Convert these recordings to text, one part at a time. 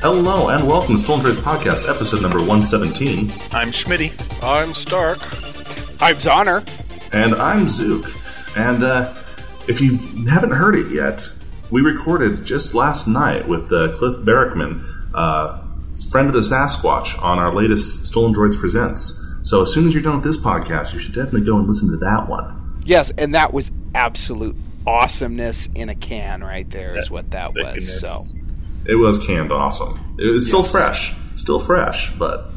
Hello and welcome to Stolen Droids Podcast, episode number 117. I'm Schmitty. I'm Stark. I'm Zoner. And I'm Zook. And uh, if you haven't heard it yet, we recorded just last night with uh, Cliff Barackman, uh, friend of the Sasquatch, on our latest Stolen Droids Presents. So as soon as you're done with this podcast, you should definitely go and listen to that one. Yes, and that was absolute awesomeness in a can right there is what that was. Thickness. So It was canned awesome. It was still fresh, still fresh, but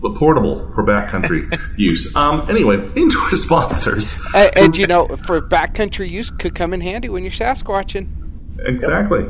but portable for backcountry use. Um, anyway, into our sponsors. and, and you know, for backcountry use could come in handy when you're Sasquatching. Exactly.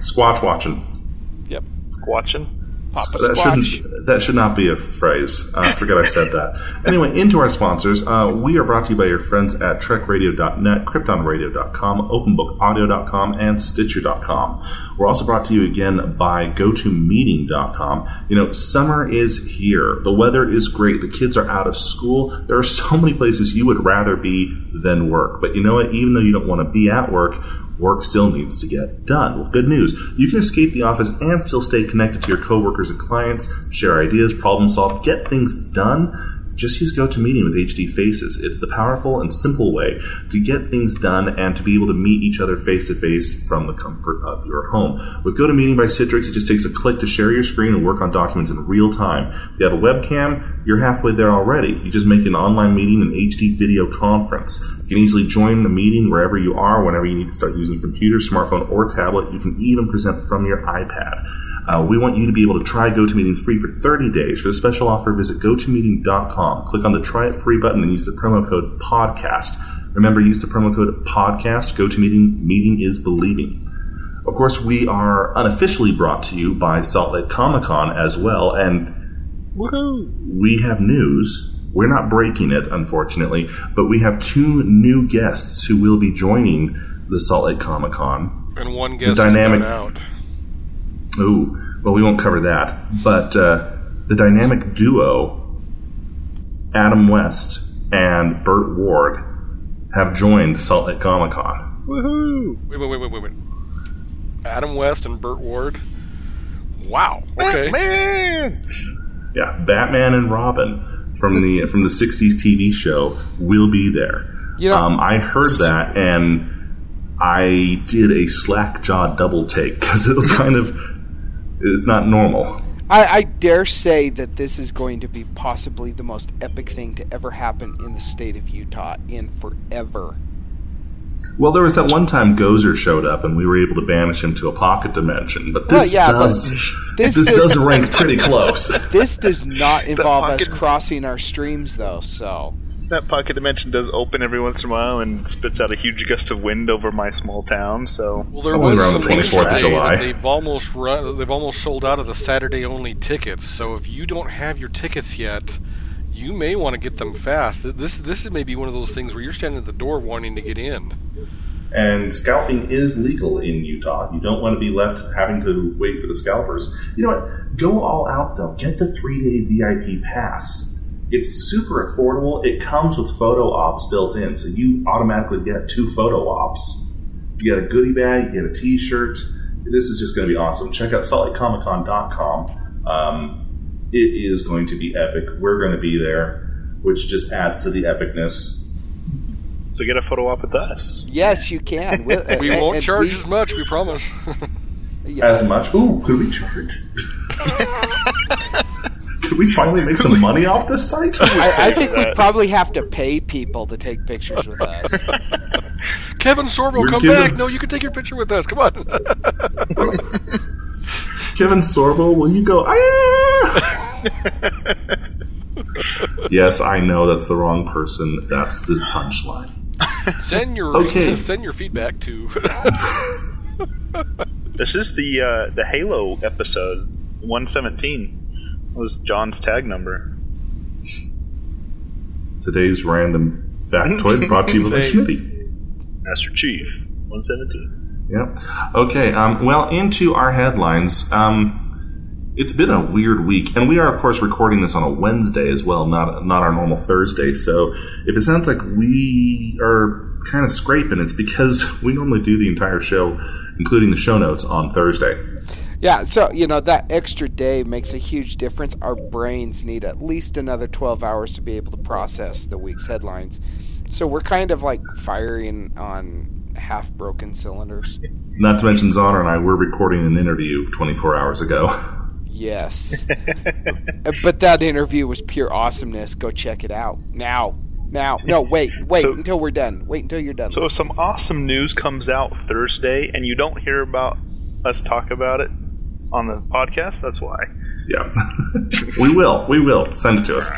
Squatch watching. Yep. Squatching. Papa That Squatch. shouldn't. That should not be a phrase. Uh, I forget I said that. Anyway, into our sponsors. Uh, we are brought to you by your friends at TrekRadio.net, KryptonRadio.com, OpenBookAudio.com, and Stitcher.com. We're also brought to you again by GoToMeeting.com. You know, summer is here. The weather is great. The kids are out of school. There are so many places you would rather be than work. But you know what? Even though you don't want to be at work, work still needs to get done. Well, good news. You can escape the office and still stay connected to your coworkers and clients, share ideas, problem solve, get things done. Just use GoToMeeting with HD Faces. It's the powerful and simple way to get things done and to be able to meet each other face to face from the comfort of your home. With GoToMeeting by Citrix, it just takes a click to share your screen and work on documents in real time. If you have a webcam, you're halfway there already. You just make an online meeting an HD video conference. You can easily join the meeting wherever you are, whenever you need to start using a computer, smartphone, or tablet. You can even present from your iPad. Uh, we want you to be able to try GoToMeeting free for 30 days. For the special offer, visit GoToMeeting.com. Click on the Try It Free button and use the promo code PODCAST. Remember, use the promo code PODCAST. GoToMeeting, meeting is believing. Of course, we are unofficially brought to you by Salt Lake Comic Con as well, and we have news. We're not breaking it, unfortunately, but we have two new guests who will be joining the Salt Lake Comic Con. And one guest the dynamic- is out. Ooh, well, we won't cover that. But uh, the dynamic duo, Adam West and Burt Ward, have joined Salt Lake Comic Con. Woohoo! Wait, wait, wait, wait, wait, wait. Adam West and Burt Ward. Wow. Okay. Man! Yeah, Batman and Robin from the from the '60s TV show will be there. You know- um, I heard that and I did a slack jaw double take because it was kind of it's not normal. I, I dare say that this is going to be possibly the most epic thing to ever happen in the state of Utah in forever. Well, there was that one time Gozer showed up, and we were able to banish him to a pocket dimension. But this Well, yeah, but does this this, does- does rank pretty close. This does not involve us crossing our streams, though. So That pocket dimension does open every once in a while and spits out a huge gust of wind over my small town, so. Well, there was around the 24th of July. They've almost run, they've almost sold out of the Saturday only tickets. So if you don't have your tickets yet, you may want to get them fast. This this is maybe one of those things where you're standing at the door wanting to get in. and scalping is legal in Utah. You don't want to be left having to wait for the scalpers. You know what? Go all out though. Get the three day VIP pass. It's super affordable. It comes with photo ops built in, so you automatically get two photo ops. You get a goodie bag, you get a t shirt. This is just going to be awesome. Check out saltlakecomiccon.com. Um, it is going to be epic. We're going to be there, which just adds to the epicness. So get a photo op with us. yes, you can. We'll- We and- won't charge we- as much, we promise. yeah. As much? Ooh, could we charge? could we finally make some money off this site? I, I think we that. probably have to pay people to take pictures with us. Kevin Sorbo, We're come giving- back! No, you can take your picture with us. Come on. Kevin Sorbo, will you go? "Ah!" yes, I know that's the wrong person. That's the punchline. send your Okay. send your feedback to. This is the uh, the Halo episode 117 was John's tag number. Today's random factoid brought to you by Schmitty. Master Chief 117. Yep. Okay. Um, well, into our headlines. Um, it's been a weird week, and we are, of course, recording this on a Wednesday as well, not not our normal Thursday. So, if it sounds like we are kind of scraping, it's because we normally do the entire show, including the show notes, on Thursday. Yeah, so you know that extra day makes a huge difference. Our brains need at least another 12 hours to be able to process the week's headlines. So we're kind of like firing on half broken cylinders. Not to mention Zoner and I were recording an interview 24 hours ago. Yes. Uh, but that interview was pure awesomeness. Go check it out. Now. Now. No, wait. Wait So- until we're done. Wait until you're done. So if some awesome news comes out Thursday and you don't hear about us talk about it on the podcast, that's why. Yeah, we will. We will send it to us.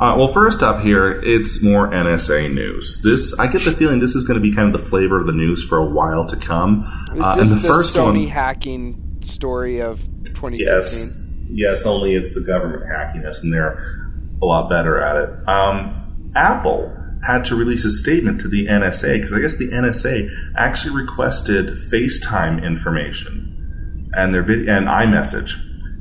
Uh, well, first up here, it's more NSA news. This, I get the feeling, this is going to be kind of the flavor of the news for a while to come. Is Uh, this and the, the, first Sony one, hacking story of 2015? yes, yes, only it's the government hacking us, and they're a lot better at it. Um, Apple had to release a statement to the NSA because I guess the NSA actually requested FaceTime information and their vid- and iMessage,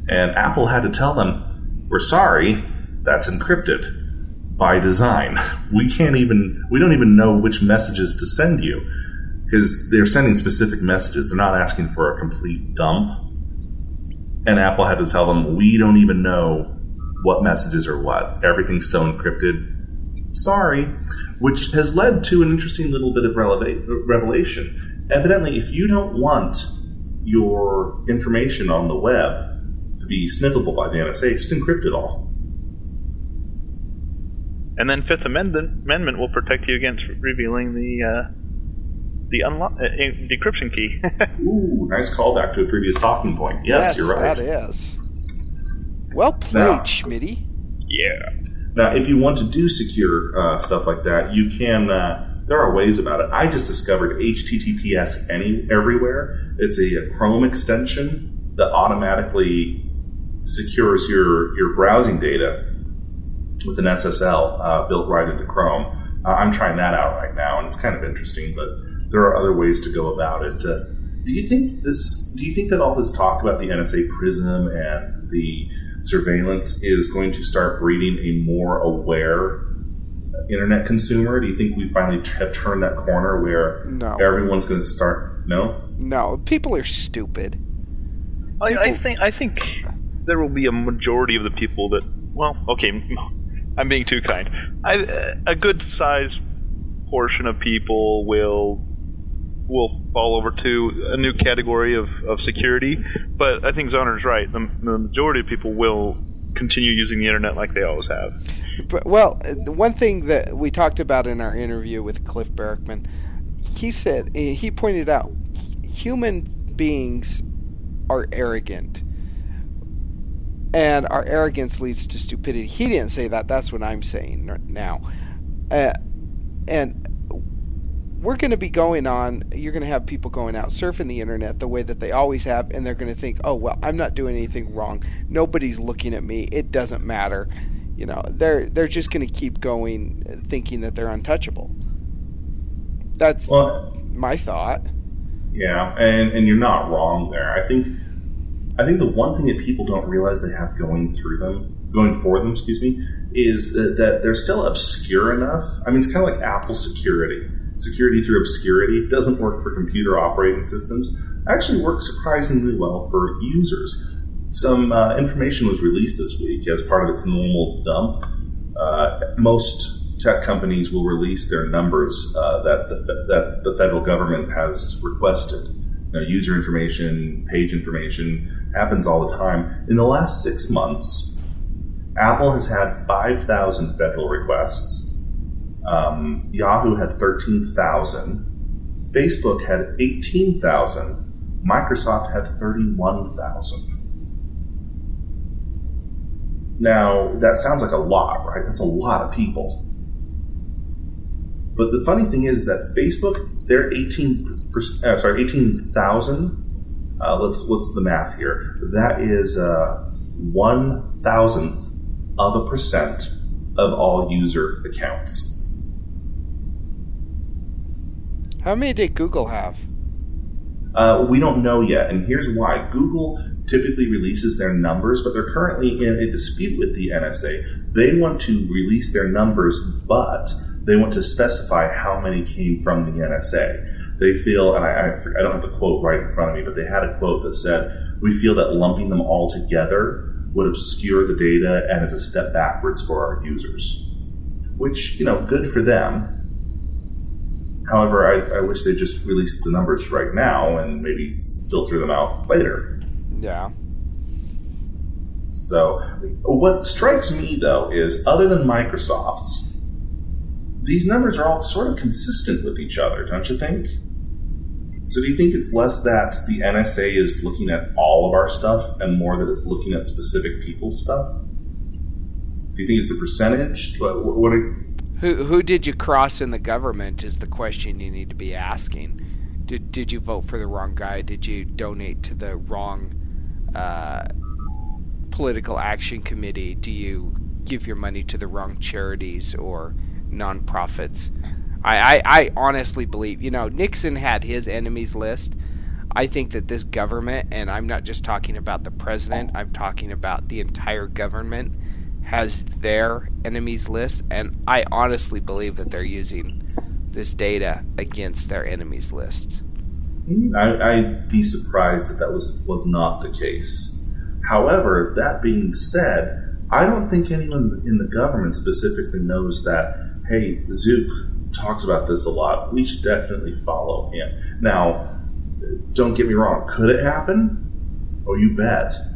and Apple had to tell them, "We're sorry, that's encrypted by design. We can't even we don't even know which messages to send you because they're sending specific messages. They're not asking for a complete dump." And Apple had to tell them, "We don't even know what messages are what. Everything's so encrypted." Sorry, which has led to an interesting little bit of releva- revelation. Evidently, if you don't want your information on the web to be sniffable by the NSA, just encrypt it all. And then Fifth Amendment Amendment will protect you against revealing the uh, the unlo- uh, decryption key. Ooh, nice callback to a previous talking point. Yes, you're right. That is. Well played, Now- Schmitty. yeah. Now, if you want to do secure uh, stuff like that, you can. There are ways about it. I just discovered HTTPS any everywhere. It's a, Chrome extension that automatically secures your your browsing data with an SSL uh, built right into Chrome. Uh, I'm trying that out right now, and it's kind of interesting. But there are other ways to go about it. Uh, do you think this? Do you think that all this talk about the NSA Prism and the surveillance is going to start breeding a more aware internet consumer? Do you think we finally t- have turned that corner where No. everyone's going to start? No. No, people are stupid. I, I think I think there will be a majority of the people that. Well, okay, I'm being too kind. I, uh, a good size portion of people will will fall over to a new category of, of security, but I think Zoner's right. The, the majority of people will continue using the internet like they always have. But well, one thing that we talked about in our interview with Cliff Barackman, he said eh, he pointed out human beings are arrogant. And our arrogance leads to stupidity. He didn't say that. That's what I'm saying now. Uh, and we're going to be going on, you're going to have people going out surfing the internet the way that they always have, and they're going to think, oh, well, I'm not doing anything wrong. Nobody's looking at me. It doesn't matter. You know, they're they're just going to keep going, thinking that they're untouchable. That's Well, my thought. Yeah, and, and you're not wrong there. I think I think the one thing that people don't realize they have going through them, going for them, excuse me, is that, that they're still obscure enough. I mean, it's kind of like Apple security. Security through obscurity doesn't work for computer operating systems. Actually, works surprisingly well for users. Some uh, information was released this week as part of its normal dump. Uh, most tech companies will release their numbers uh, that the fe- that the federal government has requested. You know, user information, page information happens all the time. In the last six months, Apple has had five thousand federal requests. Um, Yahoo had thirteen thousand. Facebook had eighteen thousand. Microsoft had thirty-one thousand. Now, that sounds like a lot, right? That's a lot of people. But the funny thing is that Facebook, they're 18, uh, sorry, 18,000. Uh, let's, what's the math here? That is uh, one thousandth of a percent of all user accounts. How many did Google have? Uh, we don't know yet, and here's why. Google typically releases their numbers, but they're currently in a dispute with the NSA. They want to release their numbers, but they want to specify how many came from the NSA. They feel, and I, I, I don't have the quote right in front of me, but they had a quote that said, we feel that lumping them all together would obscure the data and is a step backwards for our users. Which, you know, good for them. However, I, I wish they just released the numbers right now and maybe filter them out later. Yeah. So, what strikes me though is, other than Microsoft's, these numbers are all sort of consistent with each other, don't you think? So, do you think it's less that the NSA is looking at all of our stuff and more that it's looking at specific people's stuff? Do you think it's a percentage? What, what are, Who who did you cross in the government is the question you need to be asking. Did did you vote for the wrong guy? Did you donate to the wrong uh, political action committee? Do you give your money to the wrong charities or nonprofits? I, I, I honestly believe, you know, Nixon had his enemies list. I think that this government, and I'm not just talking about the president, I'm talking about the entire government, has their enemies list, and I honestly believe that they're using this data against their enemies list. Mm-hmm. I, I'd be surprised if that was was not the case. However, that being said, I don't think anyone in the government specifically knows that. Hey, Zook talks about this a lot. We should definitely follow him. Now, don't get me wrong. Could it happen? Oh, you bet.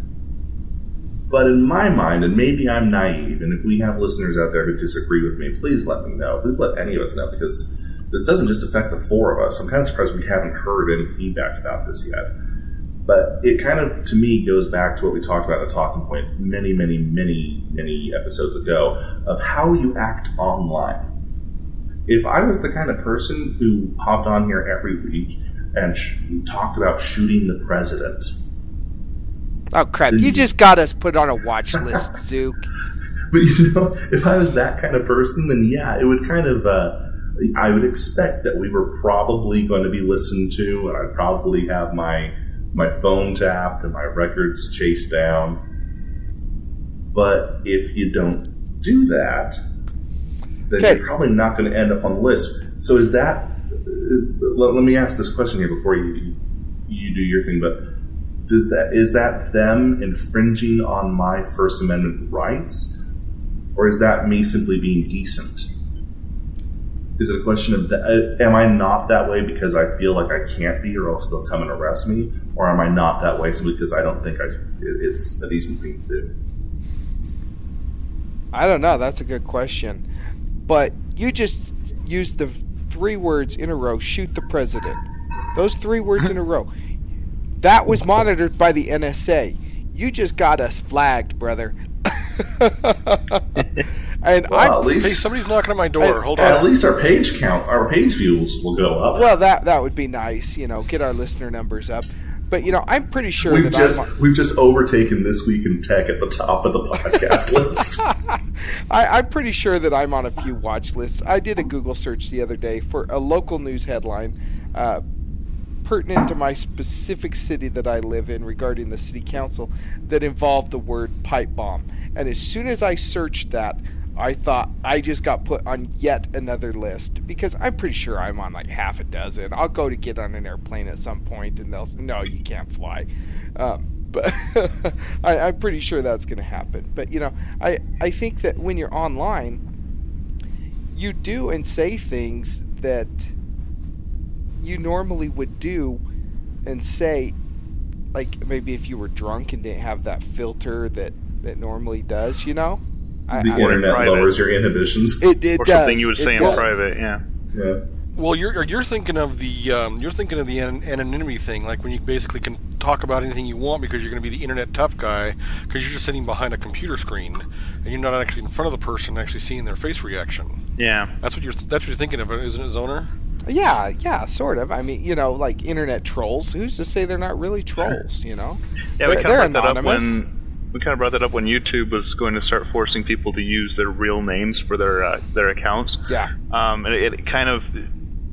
But in my mind, and maybe I'm naive, and if we have listeners out there who disagree with me, please let me know. Please let any of us know because this doesn't just affect the four of us. I'm kind of surprised we haven't heard any feedback about this yet. But it kind of, to me, goes back to what we talked about at Talking Point many, many, many, many episodes ago of how you act online. If I was the kind of person who hopped on here every week and sh- talked about shooting the president, Oh crap! You just got us put on a watch list, Zook. but you know, if I was that kind of person, then yeah, it would kind of. Uh, I would expect that we were probably going to be listened to, and I'd probably have my my phone tapped and my records chased down. But if you don't do that, then Okay. you're probably not going to end up on the list. So is that? uh, Let, let me ask this question here before you you do your thing. But does that is that them infringing on my First Amendment rights, or is that me simply being decent? Is it a question of that, uh, am I not that way because I feel like I can't be, or else they'll come and arrest me, or am I not that way simply because I don't think I it- it's a decent thing to do? I don't know. That's a good question. But you just used the three words in a row shoot the president. Those three words in a row. That was monitored by the NSA. You just got us flagged, brother. and Well, I'm at least Hey, somebody's knocking at my door. Hey, Hold on. at least our page count, our page views will go up. well that that would be nice, you know, get our listener numbers up. But you know, I'm pretty sure we've that just I'm we've just overtaken this week in tech at the top of the podcast list. I, I'm pretty sure that I'm on a few watch lists. I did a Google search the other day for a local news headline uh, pertinent to my specific city that I live in regarding the city council that involved the word pipe bomb. And as soon as I searched that, I thought I just got put on yet another list because I'm pretty sure I'm on like half a dozen. I'll go to get on an airplane at some point and they'll say, no, you can't fly. Um, but I, I'm pretty sure that's going to happen. But you know, I I think that when you're online, you do and say things that you normally would do and say, like maybe if you were drunk and didn't have that filter that that normally does, you know. I, the I- internet private. lowers your inhibitions. it, it or does. something you would it say in does. private. Yeah. yeah. Well, you're you're thinking of the um, you're thinking of the an- anonymity thing, like when you basically can talk about anything you want because you're going to be the internet tough guy because you're just sitting behind a computer screen and you're not actually in front of the person actually seeing their face reaction. Yeah. That's what you're that's what you're thinking of, isn't it, Zoner? Yeah, yeah, sort of. I mean, you know, like internet trolls. Who's to say they're not really trolls? You know. Yeah, we They're- kind of brought that up when we kind of brought that up when YouTube was going to start forcing people to use their real names for their uh, their accounts. Yeah. Um, and it, it kind of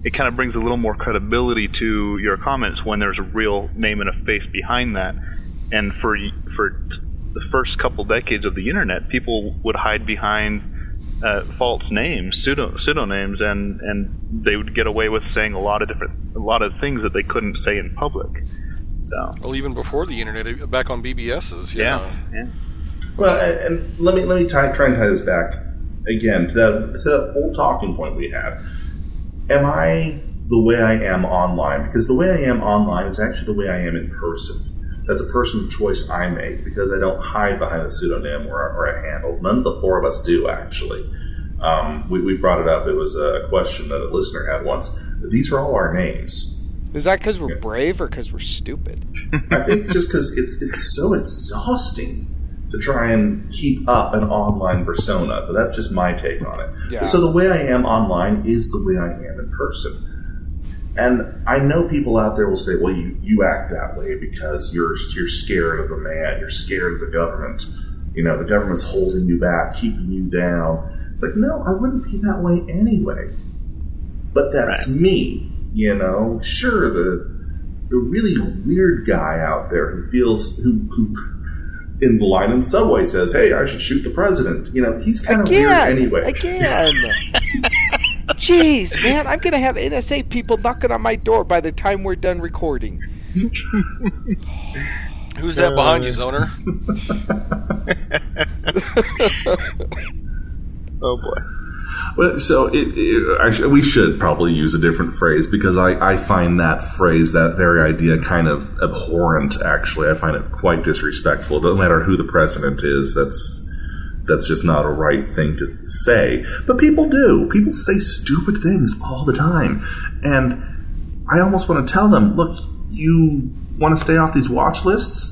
it kind of brings a little more credibility to your comments when there's a real name and a face behind that. And for for the first couple decades of the internet, people would hide behind uh, false names, pseudo pseudonyms, and and they would get away with saying a lot of different a lot of things that they couldn't say in public. So Well, even before the internet, back on BBS's. yeah, yeah. Well, and, and let me let me tie, try and tie this back again to that to that whole talking point we had. Am I the way I am online? Because the way I am online is actually the way I am in person. That's a personal choice I make because I don't hide behind a pseudonym or, or a handle. None of the four of us do actually. Um, we, we brought it up. It was a question that a listener had once. These are all our names. Is that because we're brave or because we're stupid? I think just because it's it's so exhausting to try and keep up an online persona, but that's just my take on it. Yeah. So the way I am online is the way I am in person. And I know people out there will say, "Well, you, you act that way because you're you're scared of the man, you're scared of the government. You know, the government's holding you back, keeping you down." It's like, no, I wouldn't be that way anyway. But that's me, you know. Sure, the the really weird guy out there who feels who who in the line in the subway says, "Hey, I should shoot the president." You know, he's kind of weird anyway. again. Jeez, man, I'm gonna have NSA people knocking on my door by the time we're done recording. Who's that behind you, Zoner? Oh boy. Well, so it, it, I sh- we should probably use a different phrase because I, I find that phrase, that very idea, kind of abhorrent. Actually, I find it quite disrespectful. No matter who the president is, that's that's just not a right thing to say. But people do. People say stupid things all the time, and I almost want to tell them, look, you want to stay off these watch lists?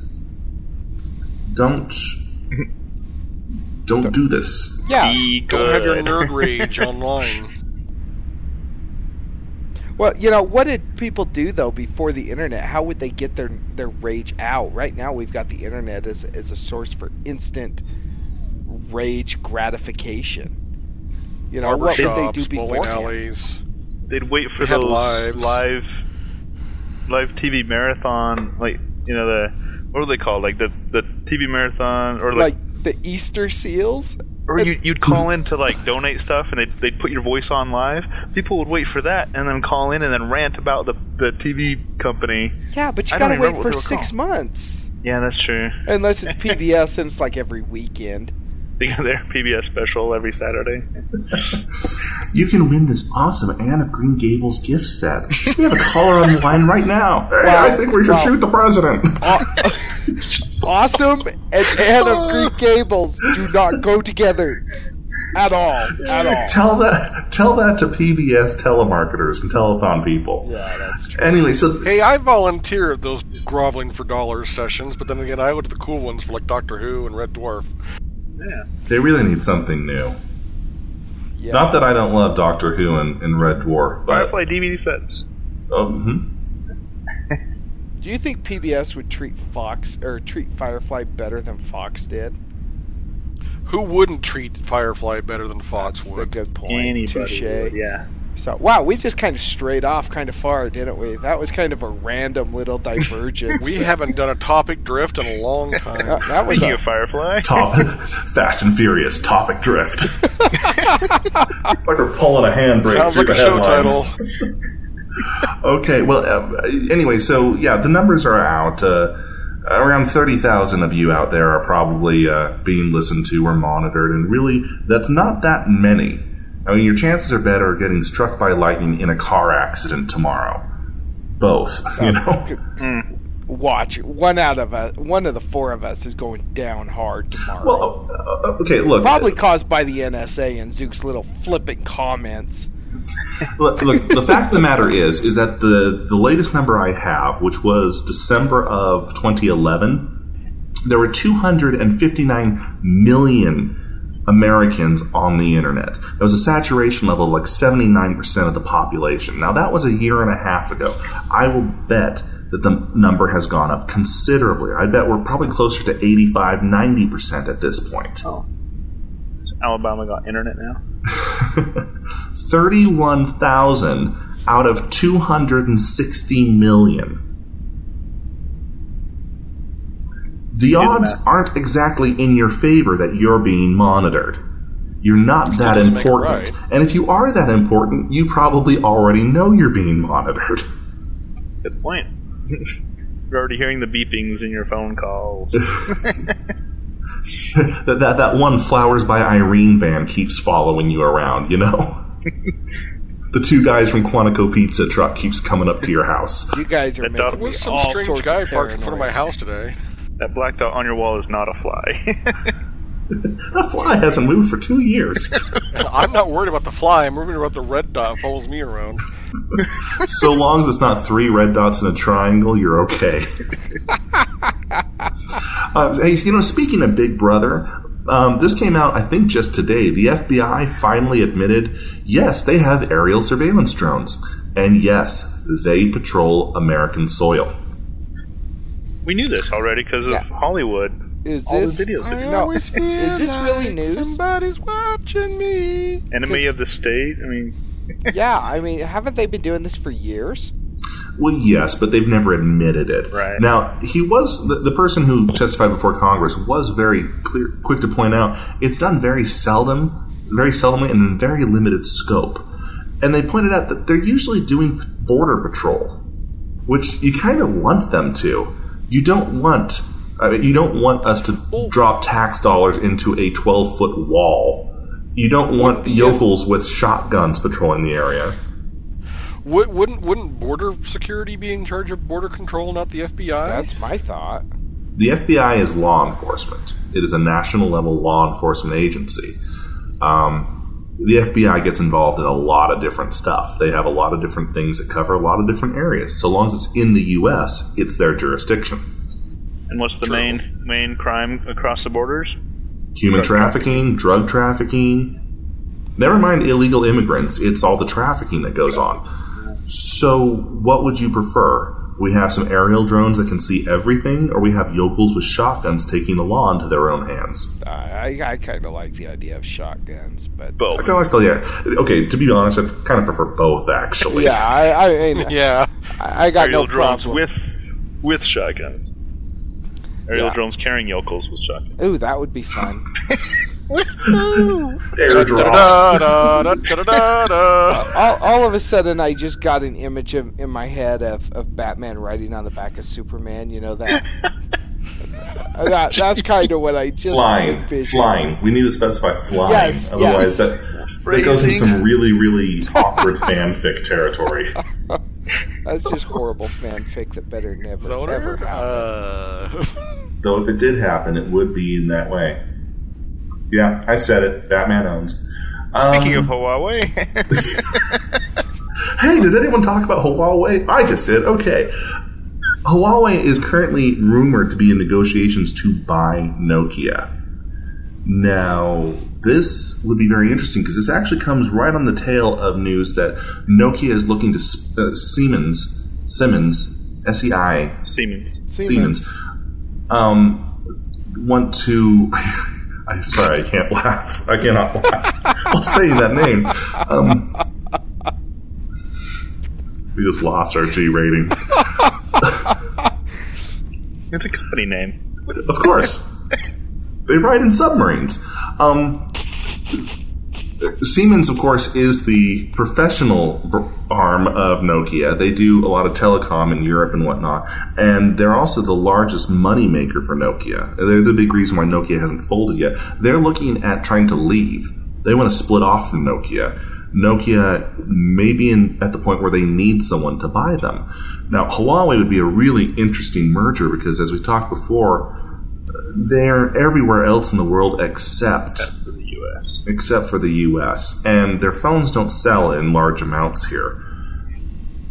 Don't don't do this. Yeah. Be Don't have your nerd rage online. Well, you know, what did people do though before the internet? How would they get their their rage out? Right now, we've got the internet as as a source for instant rage gratification. You know, what would they do Barbershops, bowling alleys. They'd wait for They those live live TV marathon, like you know the what are they called? Like the the TV marathon, or like, Like the Easter seals? or you, you'd call in to like donate stuff, and they'd they'd put your voice on live. People would wait for that, and then call in and then rant about the the TV company. Yeah, but you I gotta wait for what they were six called. months. Yeah, that's true. Unless it's PBS and it's like every weekend. They got their PBS special every Saturday. You can win this awesome Anne of Green Gables gift set. We have a caller on the line right now. Hey, Wow. I think we should Wow. shoot the president. Awesome and Anne of Green Gables do not go together at all. At all. tell that tell that to PBS telemarketers and telethon people. Yeah, that's true. Anyway, so Hey, I volunteer at those groveling for dollars sessions, but then again, I go to the cool ones for like Doctor Who and Red Dwarf. Yeah. they really need something new. Yeah. Not that I don't love Doctor Who and, and Red Dwarf, but Firefly DVD sets. oh, mhm. Do you think PBS would treat Fox or treat Firefly better than Fox did? Who wouldn't treat Firefly better than Fox That's a would? good point. Anybody Touche. would, yeah. So wow, we just kind of strayed off kind of far, didn't we? That was kind of a random little divergence. We haven't done a topic drift in a long time. that was Speaking a, Firefly, Top Fast and Furious topic drift. it's like we're pulling a handbrake Sounds through like a the show headlines. title. Okay, well, uh, anyway, so yeah, the numbers are out. Uh, around 30,000 of you out there are probably uh, being listened to or monitored, and really, that's not that many. I mean, your chances are better getting struck by lightning in a car accident tomorrow. Both, you know? watch. One out of us, one of the four of us is going down hard tomorrow. Well, uh, uh, okay, look. Probably caused by the NSA and Zook's little flippant comments. Look, look, the fact of the matter is, is that the the latest number I have, which was December of 2011, there were 259 million Americans on the internet. There was a saturation level of like 79% of the population. Now that was a year and a half ago. I will bet that the number has gone up considerably. I bet we're probably closer to 85, 90% at this point. Oh, Alabama got internet now. 31,000 out of 260 million. The odds math. aren't exactly in your favor that you're being monitored. You're not that doesn't make it important. right. And if you are that important, you probably already know you're being monitored. Good point. You're already hearing the beepings in your phone calls. that, that that one flowers by Irene van keeps following you around, you know. the two guys from Quantico Pizza truck keeps coming up to your house. You guys are That making dog There me was some all strange sorts guy parked in front of my house today. That black dot on your wall is not a fly. That fly hasn't moved for two years. I'm not worried about the fly. I'm worried about the red dot follows me around. so long as it's not three red dots in a triangle, you're okay. uh, hey, you know, speaking of Big Brother, um, this came out, I think, just today. The FBI finally admitted, yes, they have aerial surveillance drones, and yes, they patrol American soil. We knew this already because of Yeah. Hollywood. Is All the this videos I No, always feel is this really like news? Somebody's watching me. Enemy of the state. I mean, yeah, I mean, haven't they been doing this for years? Well, yes, but they've never admitted it. Right. Now, he was the, the person who testified before Congress was very clear, quick to point out it's done very seldom, very seldomly, and in very limited scope. And they pointed out that they're usually doing border patrol, which you kind of want them to. You don't want. I mean, you don't want us to drop tax dollars into a 12 foot wall. You don't want yokels with shotguns patrolling the area. Would, wouldn't wouldn't border security be in charge of border control, not the FBI? That's my thought. The FBI is law enforcement. It is a national level law enforcement agency. Um, the FBI gets involved in a lot of different stuff. They have a lot of different things that cover a lot of different areas. So long as it's in the U.S., it's their jurisdiction. and what's the True. main main crime across the borders? Human Drug trafficking, drug trafficking. Never mind illegal immigrants. It's all the trafficking that goes on. So, what would you prefer? We have some aerial drones that can see everything, or we have yokels with shotguns taking the law into their own hands? I, I kind of like the idea of shotguns, but Both. I kind of like the yeah. Okay, to be honest, I kind of prefer both actually. yeah, I, I mean, yeah. I, I got Aerial no drones problem. with with shotguns. Aerial Yeah. drones carrying yokels with shotguns. Ooh, that would be fun. All, all of a sudden, I just got an image of, in my head of, of Batman riding on the back of Superman. You know that. that that's kind of what I just Flying, envisioned. flying. We need to specify flying. Yes, Otherwise, yes. that that goes into some really, really awkward fanfic territory. That's just horrible fanfic that better never Zoner? ever happen. Uh, Though if it did happen, it would be in that way. Yeah, I said it. Batman owns. Speaking Um, of Huawei, Hey, did anyone talk about Huawei? I just did. Okay. Huawei is currently rumored to be in negotiations to buy Nokia. Now, this would be very interesting because this actually comes right on the tail of news that Nokia is looking to uh, Siemens, Siemens, S E I, Siemens. Siemens, um, want to. I'm sorry, I can't laugh. I cannot laugh while saying that name. Um, we just lost our G rating. It's a company name. Of course, they ride in submarines. Um, Siemens, of course, is the professional arm of Nokia. They do a lot of telecom in Europe and whatnot, and they're also the largest money maker for Nokia. They're the big reason why Nokia hasn't folded yet. They're looking at trying to leave. They want to split off from Nokia. Nokia may be in, at the point where they need someone to buy them. Now, Huawei would be a really interesting merger because, as we talked before, they're everywhere else in the world except U.S. except for the U.S. and their phones don't sell in large amounts here.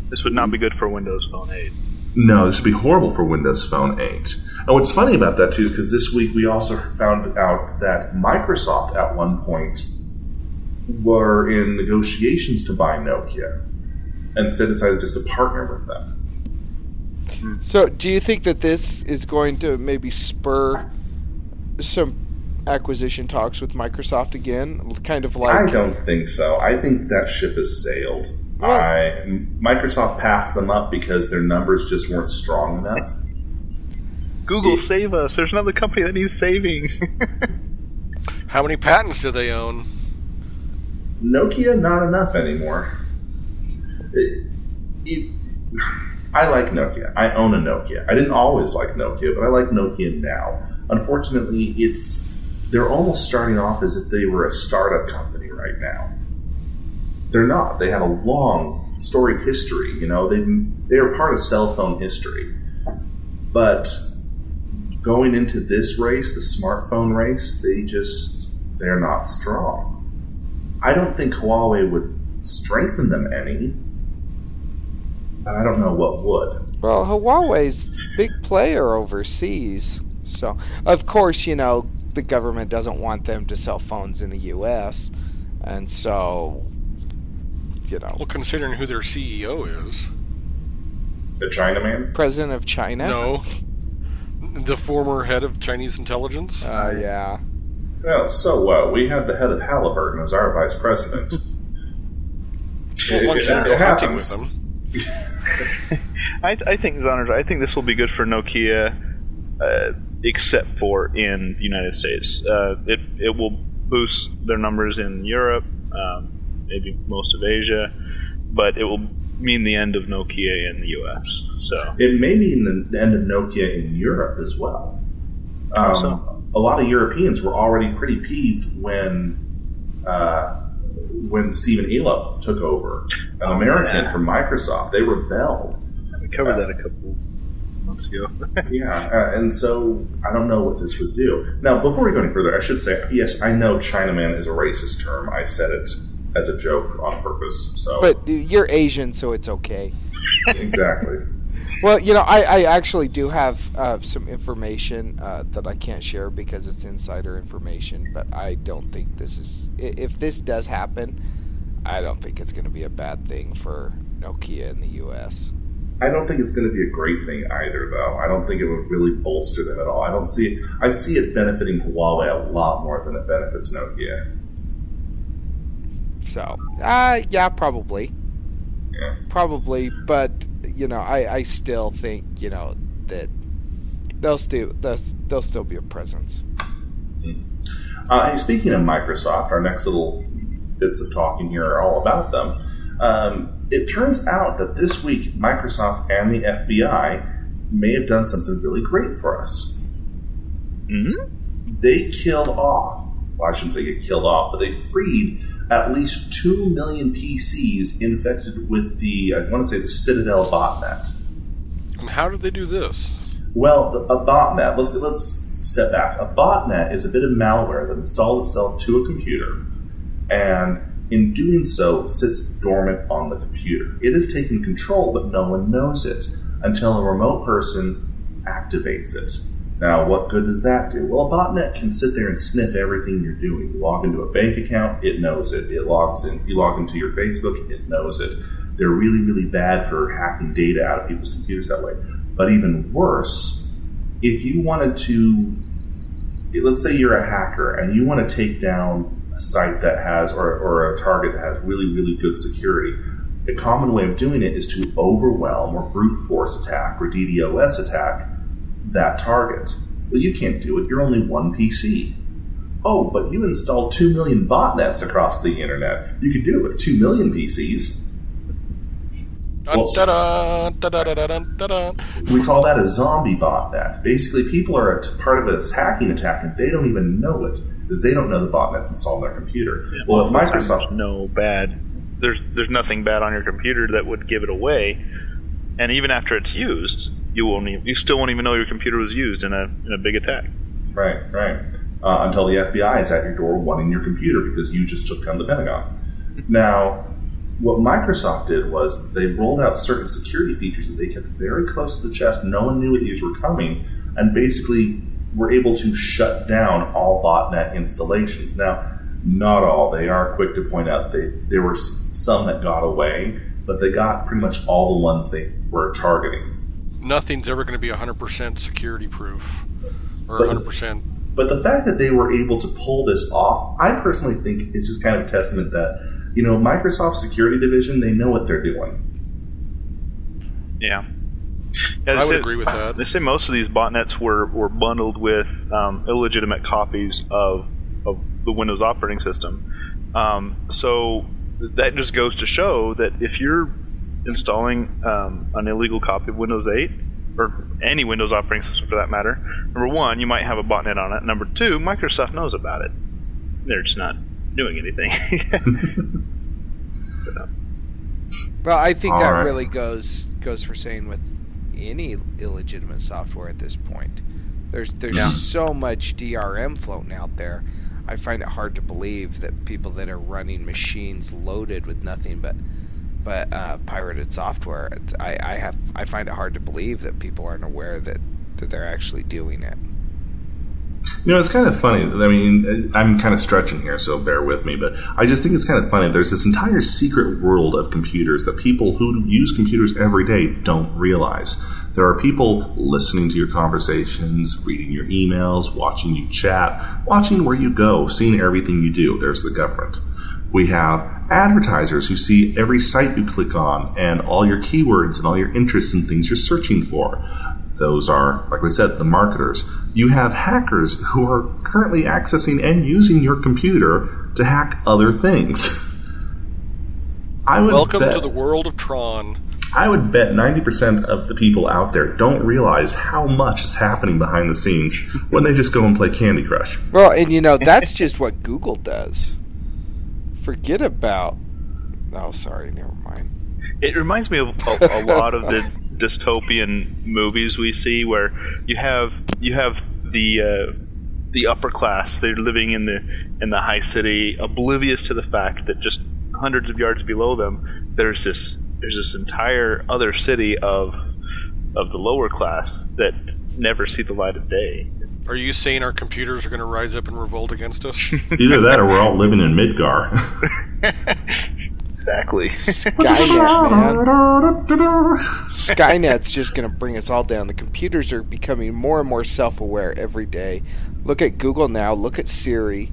This would not be good for Windows Phone 8. No, this would be horrible for Windows Phone 8. And what's funny about that too is because this week we also found out that Microsoft at one point were in negotiations to buy Nokia, and instead decided just to partner with them. So, do you think that this is going to maybe spur some acquisition talks with Microsoft again? Kind of like I don't think so. I think that ship has sailed. Well- I Microsoft passed them up because their numbers just weren't strong enough. Google, save us. There's another company that needs saving. how many patents do they own? Nokia, not enough anymore. It- you- I like Nokia. I own a Nokia. I didn't always like Nokia, but I like Nokia now. Unfortunately, it's they're almost starting off as if they were a startup company right now. They're not. They have a long storied history. You know, they they are part of cell phone history, but going into this race, the smartphone race, they just they're not strong. I don't think Huawei would strengthen them any. I don't know what would. Well, Huawei's big player overseas. So, of course, you know, the government doesn't want them to sell phones in the US. And so, you know, Well, considering who their CEO is. The Chinaman? president of China. No. The former head of Chinese intelligence. Uh, yeah. Well, so what? We had the head of Halliburton as our vice president. Well, one It- should it go hunting happens. with them. I, I think Zonners, I think this will be good for Nokia, uh, except for in the United States. Uh, it it will boost their numbers in Europe, um, maybe most of Asia, but it will mean the end of Nokia in the U.S. So It may mean the end of Nokia in Europe as well. Um, so? A lot of Europeans were already pretty peeved when uh, when Stephen Elop took over, an Oh, American yeah. from Microsoft. They rebelled. we covered that a couple months ago. Yeah, uh, and so I don't know what this would do. Now, before we go any further, I should say, yes, I know Chinaman is a racist term. I said it as a joke on purpose. So But you're Asian, so it's okay. exactly. Well, you know, I, I actually do have uh, some information uh, that I can't share because it's insider information. But I don't think this is. If this does happen, I don't think it's going to be a bad thing for Nokia in the U.S. I don't think it's going to be a great thing either, though. I don't think it would really bolster them at all. I don't see it. I see it benefiting Huawei a lot more than it benefits Nokia. So, uh, yeah, probably, Yeah. probably. But you know, I, I still think you know that they'll still they'll, they'll still be a presence. Uh, hey, speaking of Microsoft, our next little bits of talking here are all about them. Um, it turns out that this week, Microsoft and the FBI may have done something really great for us. hmm They killed off, well, I shouldn't say get killed off, but they freed at least 2 million PCs infected with the, I want to say the Citadel botnet. And how did they do this? Well, the, a botnet. Let's let's step back. A botnet is a bit of malware that installs itself to a computer, and in doing so, sits dormant on the computer. It is taking control, but no one knows it until a remote person activates it. Now, what good does that do? Well, a botnet can sit there and sniff everything you're doing. You log into a bank account, it knows it. It logs in. You log into your Facebook, it knows it. They're really, really bad for hacking data out of people's computers that way. But even worse, if you wanted to, let's say you're a hacker and you want to take down site that has, or, or a target that has really, really good security, a common way of doing it is to overwhelm or brute force attack or DDoS attack that target. Well, you can't do it. You're only one PC. Oh, but you installed 2 million botnets across the internet. You could do it with 2 million PCs. Well-. We call that a zombie botnet. Basically, people are a t- part of this hacking attack and they don't even know it because they don't know the botnet's installed on their computer. well, Most if of Microsoft, no bad. There's there's nothing bad on your computer that would give it away, and even after it's used, you won't even, you still won't even know your computer was used in a in a big attack. right, right, uh, until the FBI is at your door wanting your computer because you just took down the Pentagon. Now, what Microsoft did was they rolled out certain security features that they kept very close to the chest. No one knew these were coming, and basically were able to shut down all botnet installations. Now, not all. They are quick to point out they there were some that got away, but they got pretty much all the ones they were targeting. Nothing's ever going to be 100% security proof. Or But- 100%. But the fact that they were able to pull this off, I personally think is just kind of a testament that, you know, Microsoft's security division, they know what they're doing. Yeah. Yeah, I they would say- agree with that. They say most of these botnets were, were bundled with um, illegitimate copies of, of the Windows operating system. Um, so that just goes to show that if you're installing um, an illegal copy of Windows 8 or any Windows operating system for that matter. Number one, you might have a botnet on it. Number two, Microsoft knows about it. They're just not doing anything. so, Well, I think All that right. really goes goes for saying with any illegitimate software at this point. There's there's Yeah. so much DRM floating out there. I find it hard to believe that people that are running machines loaded with nothing but but uh, pirated software. I, I have I find it hard to believe that people aren't aware that that they're actually doing it. You know, it's kind of funny. I mean, I'm kind of stretching here, so bear with me, but I just think it's kind of funny. There's this entire secret world of computers that people who use computers every day don't realize. There are people listening to your conversations, reading your emails, watching you chat, watching where you go, seeing everything you do. There's the government. We have advertisers who see every site you click on and all your keywords and all your interests and things you're searching for. Those are, like we said, the marketers. You have hackers who are currently accessing and using your computer to hack other things. I would Welcome bet, to the world of Tron. I would bet 90% of the people out there don't realize how much is happening behind the scenes when they just go and play Candy Crush. Well, and you know that's just what Google does. Forget about. Oh, sorry, never mind. it reminds me of a, a lot of the dystopian movies we see, where you have you have the uh, the upper class. They're living in the in the high city, oblivious to the fact that just hundreds of yards below them, there's this there's this entire other city of of the lower class that never see the light of day. Are you saying our computers are going to rise up and revolt against us? Either that or we're all living in Midgar. Exactly. Skynet, man. Skynet's just going to bring us all down. The computers are becoming more and more self-aware every day. Look at Google now. Look at Siri.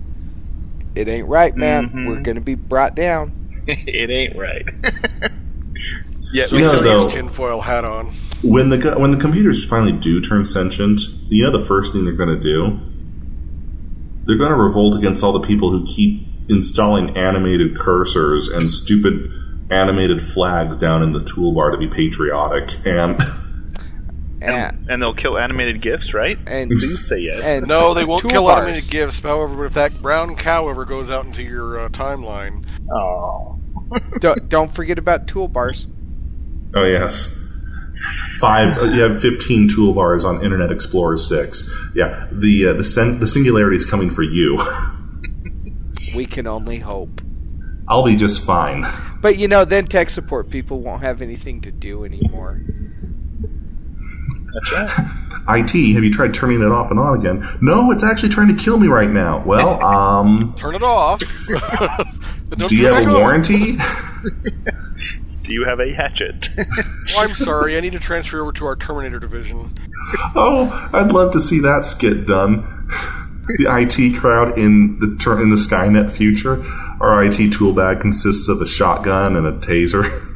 It ain't right, man. Mhm. We're going to be brought down. it ain't right. yeah, So You he's know, got though- his tinfoil hat on. when the when the computers finally do turn sentient, you know the first thing they're going to do? They're going to revolt against all the people who keep installing animated cursors and stupid animated flags down in the toolbar to be patriotic. And And, and, and they'll kill animated gifs, right? and, Please say yes. and No, they won't kill toolbars. automated gifts. However, if that brown cow ever goes out into your uh, timeline, oh. don't, don't forget about toolbars. oh yes, five. uh, You have fifteen toolbars on Internet Explorer six. Yeah, the uh, the sen- the singularity is coming for you. We can only hope. I'll be just fine. But you know, then tech support people won't have anything to do anymore. That's right. IT, have you tried turning it off and on again? No, it's actually trying to kill me right now. Well, um, turn it off. Don't you have a on. warranty? Do you have a hatchet? Oh, I'm sorry. I need to transfer over to our Terminator division. oh, I'd love to see that skit done. The IT crowd in the tur- in the Skynet future. Our IT tool bag consists of a shotgun and a taser.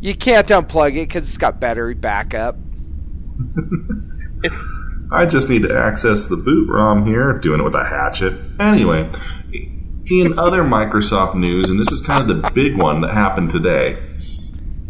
You can't unplug it because it's got battery backup. I just need to access the boot ROM here, doing it with a hatchet. Anyway, in other Microsoft news, and this is kind of the big one that happened today.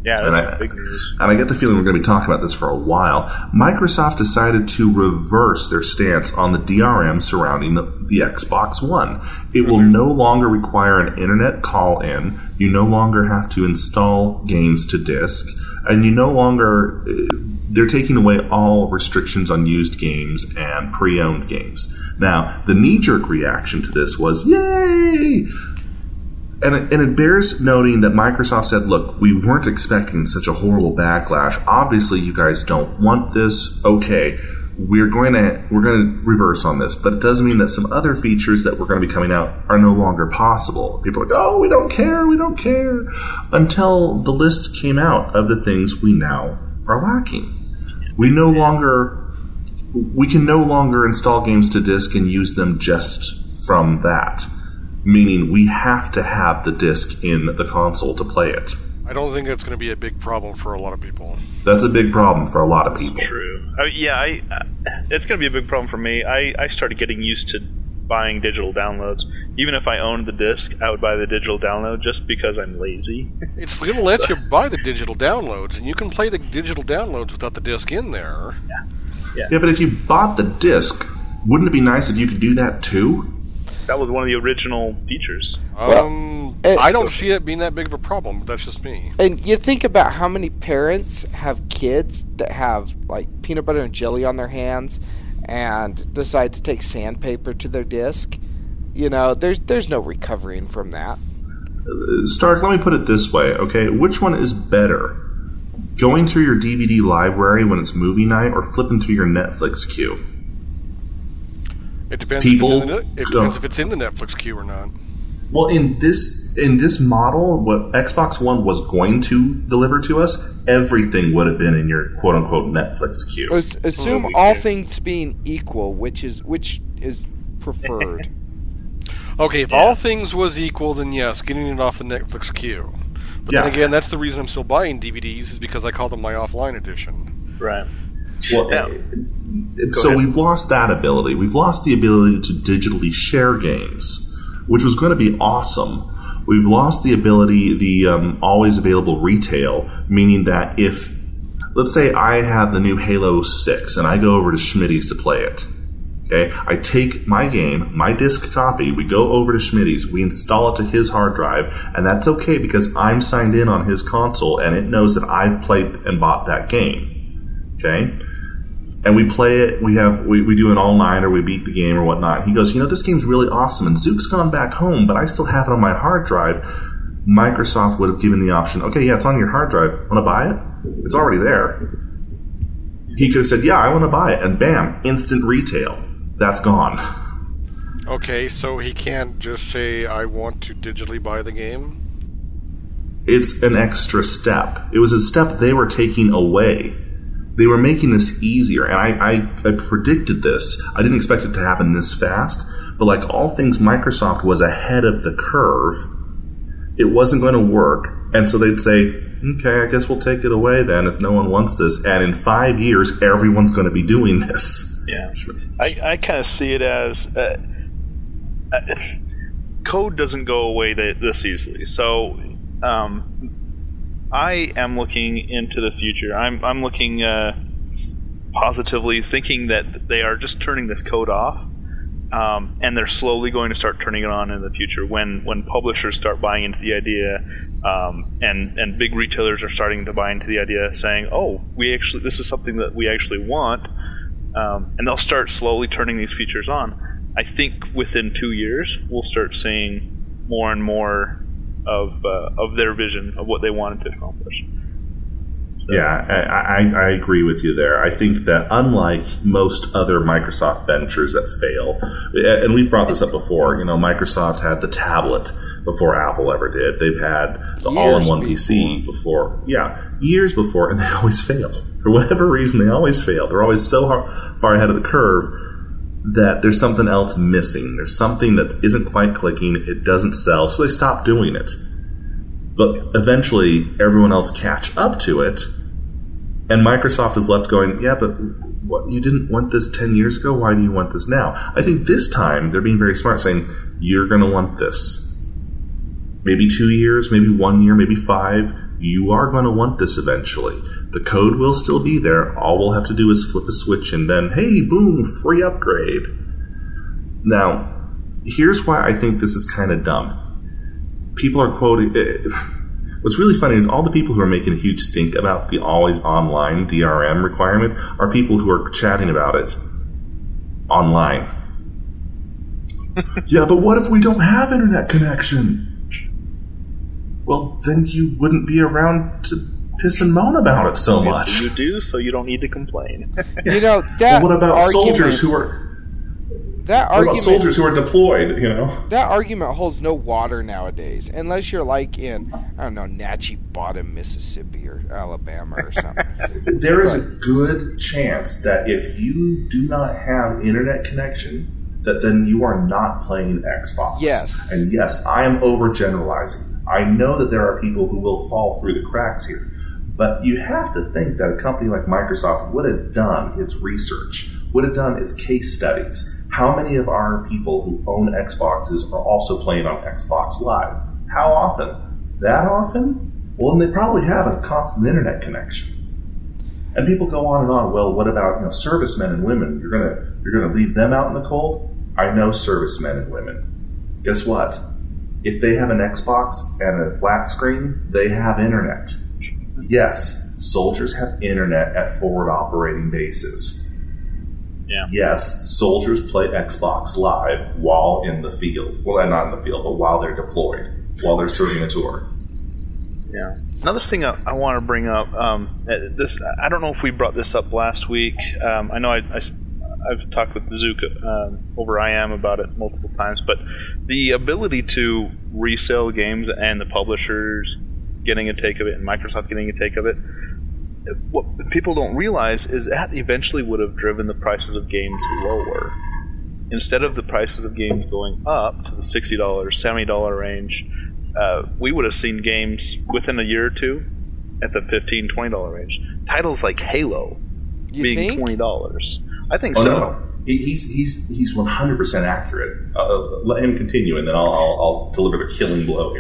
Yeah, And I- big news. and I get the feeling we're going to be talking about this for a while. Microsoft decided to reverse their stance on the DRM surrounding the, the Xbox One. It will no longer require an internet call in. You no longer have to install games to disk. And you no longer. uh, They're taking away all restrictions on used games and pre owned games. Now, the knee jerk reaction to this was, yay! And it, and it bears noting that Microsoft said, look, we weren't expecting such a horrible backlash. Obviously, you guys don't want this. Okay, we're going to we're going to reverse on this, but it doesn't mean that some other features that were going to be coming out are no longer possible. People are like, oh, we don't care, we don't care, until the list came out of the things we now are lacking. We no longer we can no longer install games to disk and use them just from that. Meaning we have to have the disk in the console to play it. I don't think that's going to be a big problem for a lot of people. That's a big problem for a lot of people. True. I mean, yeah, I, uh, it's going to be a big problem for me. I, I started getting used to buying digital downloads. Even if I owned the disc, I would buy the digital download just because I'm lazy. It's going to let you buy the digital downloads, and you can play the digital downloads without the disc in there. Yeah. Yeah, but if you bought the disc, wouldn't it be nice if you could do that too? That was one of the original features. Um, it- I don't see it being that big of a problem. But that's just me. And you think about how many parents have kids that have like peanut butter and jelly on their hands and decide to take sandpaper to their disc. You know, there's there's no recovering from that. Stark, let me put it this way, okay? Which one is better? Going through your DVD library when it's movie night or flipping through your Netflix queue? It depends. People if it's in the, it don't- depends if it's in the Netflix queue or not. Well, in this in this model, what Xbox One was going to deliver to us, everything would have been in your quote unquote Netflix queue. As- assume Holy all shit. things being equal, which is which is preferred. Okay, if Yeah. all things was equal, then yes, getting it off the Netflix queue. But Yeah. then again, that's the reason I'm still buying DVDs is because I call them my offline edition. Right. Well, so ahead. we've lost that ability. We've lost the ability to digitally share games, which was going to be awesome. We've lost the ability, the um, always available retail, meaning that if, let's say, I have the new Halo Six and I go over to Schmitty's to play it. Okay, I take my game, my disc copy, we go over to Schmitty's, we install it to his hard drive, and that's okay because I'm signed in on his console and it knows that I've played and bought that game. Okay? And we play it, we have we, we do an online or we beat the game or whatnot. He goes, you know, this game's really awesome, and Zook's gone back home, but I still have it on my hard drive. Microsoft would have given the option, okay, yeah, it's on your hard drive. Want to buy it? It's already there. He could have said, yeah, I want to buy it, and bam, instant retail. That's gone. Okay, so he can't just say I want to digitally buy the game. It's an extra step. It was a step they were taking away. They were making this easier, and I, I, I predicted this. I didn't expect it to happen this fast, but like all things, Microsoft was ahead of the curve. It wasn't going to work, and so they'd say, okay, I guess we'll take it away then if no one wants this. And in five years, everyone's going to be doing this. Yeah. I, I kind of see it as uh, uh, code doesn't go away this easily. So um, I am looking into the future. I'm, I'm looking uh, positively, thinking that they are just turning this code off. Um, and they're slowly going to start turning it on in the future when, when publishers start buying into the idea um, and and big retailers are starting to buy into the idea saying oh we actually this is something that we actually want um, and they'll start slowly turning these features on. I think within two years we'll start seeing more and more of uh, of their vision of what they wanted to accomplish. Yeah, I, I, I agree with you there. I think that unlike most other Microsoft ventures that fail, and we've brought this up before, you know, Microsoft had the tablet before Apple ever did. They've had the Years all-in-one PC before, yeah, years before, and they always fail. For whatever reason, they always fail. They're always so har- far ahead of the curve that there's something else missing. There's something that isn't quite clicking. It doesn't sell, so they stop doing it. But eventually, everyone else catch up to it, and Microsoft is left going, yeah, but what, you didn't want this 10 years ago? Why do you want this now? I think this time they're being very smart, saying, you're going to want this. Maybe two years, maybe one year, maybe five. You are going to want this eventually. The code will still be there. All we'll have to do is flip a switch and then, hey, boom, free upgrade. Now, here's why I think this is kind of dumb. People are quoting. eh, What's really funny is all the people who are making a huge stink about the always online DRM requirement are people who are chatting about it online. yeah, but what if we don't have internet connection? Well, then you wouldn't be around to piss and moan about it so much. You do, so you don't need to complain. You know Well, what about argument, soldiers who are that what about soldiers who are deployed? You know, That argument holds no water nowadays, unless you're like in I don't know Natchez Bottom, Mississippi or Alabama or something. there is a good chance that if you do not have internet connection, that then you are not playing Xbox. Yes. And yes, I am overgeneralizing. I know that there are people who will fall through the cracks here. But you have to think that a company like Microsoft would have done its research, would have done its case studies, How many of our people who own Xboxes are also playing on Xbox Live? How often? That often? Well, then they probably have a constant internet connection. And people go on and on. Well, what about you know servicemen and women? You're gonna you're gonna leave them out in the cold? I know servicemen and women. Guess what? If they have an Xbox and a flat screen, they have internet. Yes, soldiers have internet at forward operating bases. Yeah. Yes, soldiers play Xbox Live while in the field. Well, not in the field, but while they're deployed, while they're serving a tour. Yeah. Another thing I, I want to bring up, um, uh, this I don't know if we brought this up last week. Um, I know I, I I've talked with Bazooka um, over IM about it multiple times, but the ability to resell games and the publishers getting a take of it and Microsoft getting a take of it, what people don't realize is that eventually would have driven the prices of games lower. Instead of the prices of games going up to the $60, $70 range, uh, we would have seen games within a year or two at the $15, $20 range. Titles like Halo You being think? twenty dollars. I think Oh so. no, he, he's he's he's one hundred percent accurate. Uh, let him continue, and then I'll, I'll, I'll deliver the killing blow.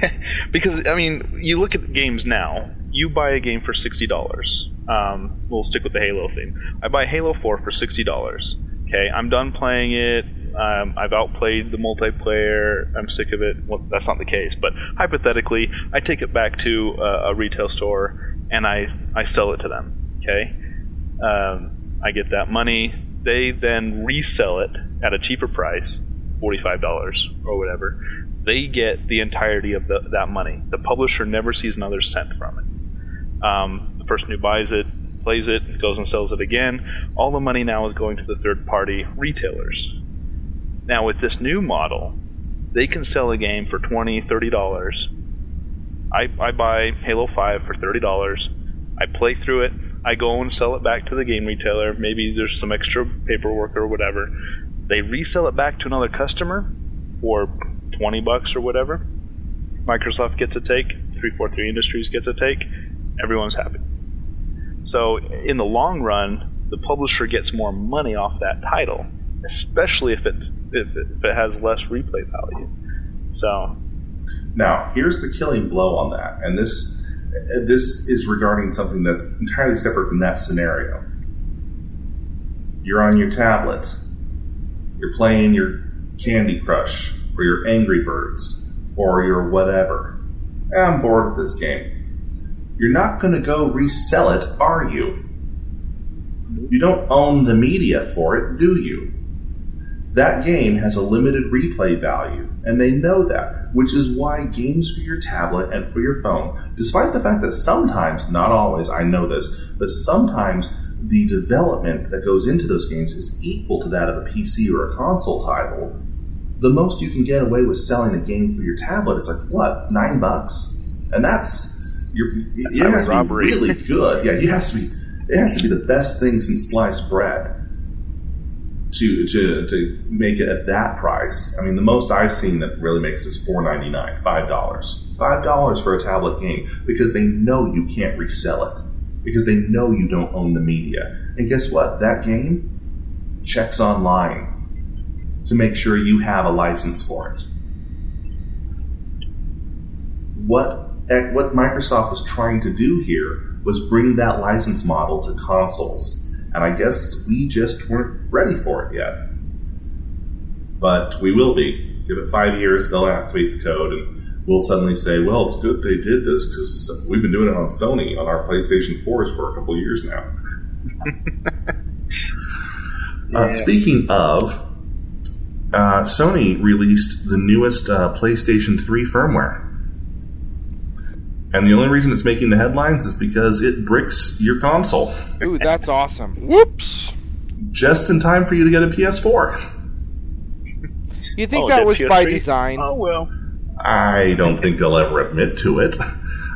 because I mean, you look at games now. You buy a game for sixty dollars. Um, we'll stick with the Halo theme. I buy Halo Four for sixty dollars. Okay, I'm done playing it. Um, I've outplayed the multiplayer. I'm sick of it. Well, that's not the case, but hypothetically, I take it back to a, a retail store and I I sell it to them. Okay, um, I get that money. They then resell it at a cheaper price, forty-five dollars or whatever. They get the entirety of the, that money. The publisher never sees another cent from it. Um, the person who buys it plays it, goes and sells it again. All the money now is going to the third-party retailers. Now with this new model, they can sell a game for twenty, thirty dollars. I, I buy Halo Five for thirty dollars. I play through it. I go and sell it back to the game retailer. Maybe there's some extra paperwork or whatever. They resell it back to another customer for 20 bucks or whatever. Microsoft gets a take, 343 Industries gets a take. Everyone's happy. So, in the long run, the publisher gets more money off that title, especially if it if it, if it has less replay value. So, Now, here's the killing blow on that, and this this is regarding something that's entirely separate from that scenario. You're on your tablet. You're playing your Candy Crush or your Angry Birds or your whatever. I'm bored with this game. You're not going to go resell it, are you? You don't own the media for it, do you? That game has a limited replay value, and they know that, which is why games for your tablet and for your phone, despite the fact that sometimes, not always, I know this, but sometimes the development that goes into those games is equal to that of a PC or a console title, the most you can get away with selling a game for your tablet is like, what, nine bucks? And that's, you're, That's highway has to be really good. Yeah, you have to be, it has to be the best thing since sliced bread to to to make it at that price. I mean, the most I've seen that really makes it is four ninety nine, five dollars, five dollars for a tablet game because they know you can't resell it because they know you don't own the media. And guess what? That game checks online to make sure you have a license for it. What eh, what Microsoft was trying to do here was bring that license model to consoles. And I guess we just weren't ready for it yet. But we will be. Give it five years, they'll activate the code, and we'll suddenly say, well, it's good they did this because we've been doing it on Sony on our PlayStation 4s for a couple years now. uh, speaking of, uh, Sony released the newest uh, PlayStation 3 firmware. And the only reason it's making the headlines is because it bricks your console Ooh, that's awesome. Whoops. just in time for you to get a PS4. You think Oh, that was by PS3? design? oh well. I don't think they'll ever admit to it.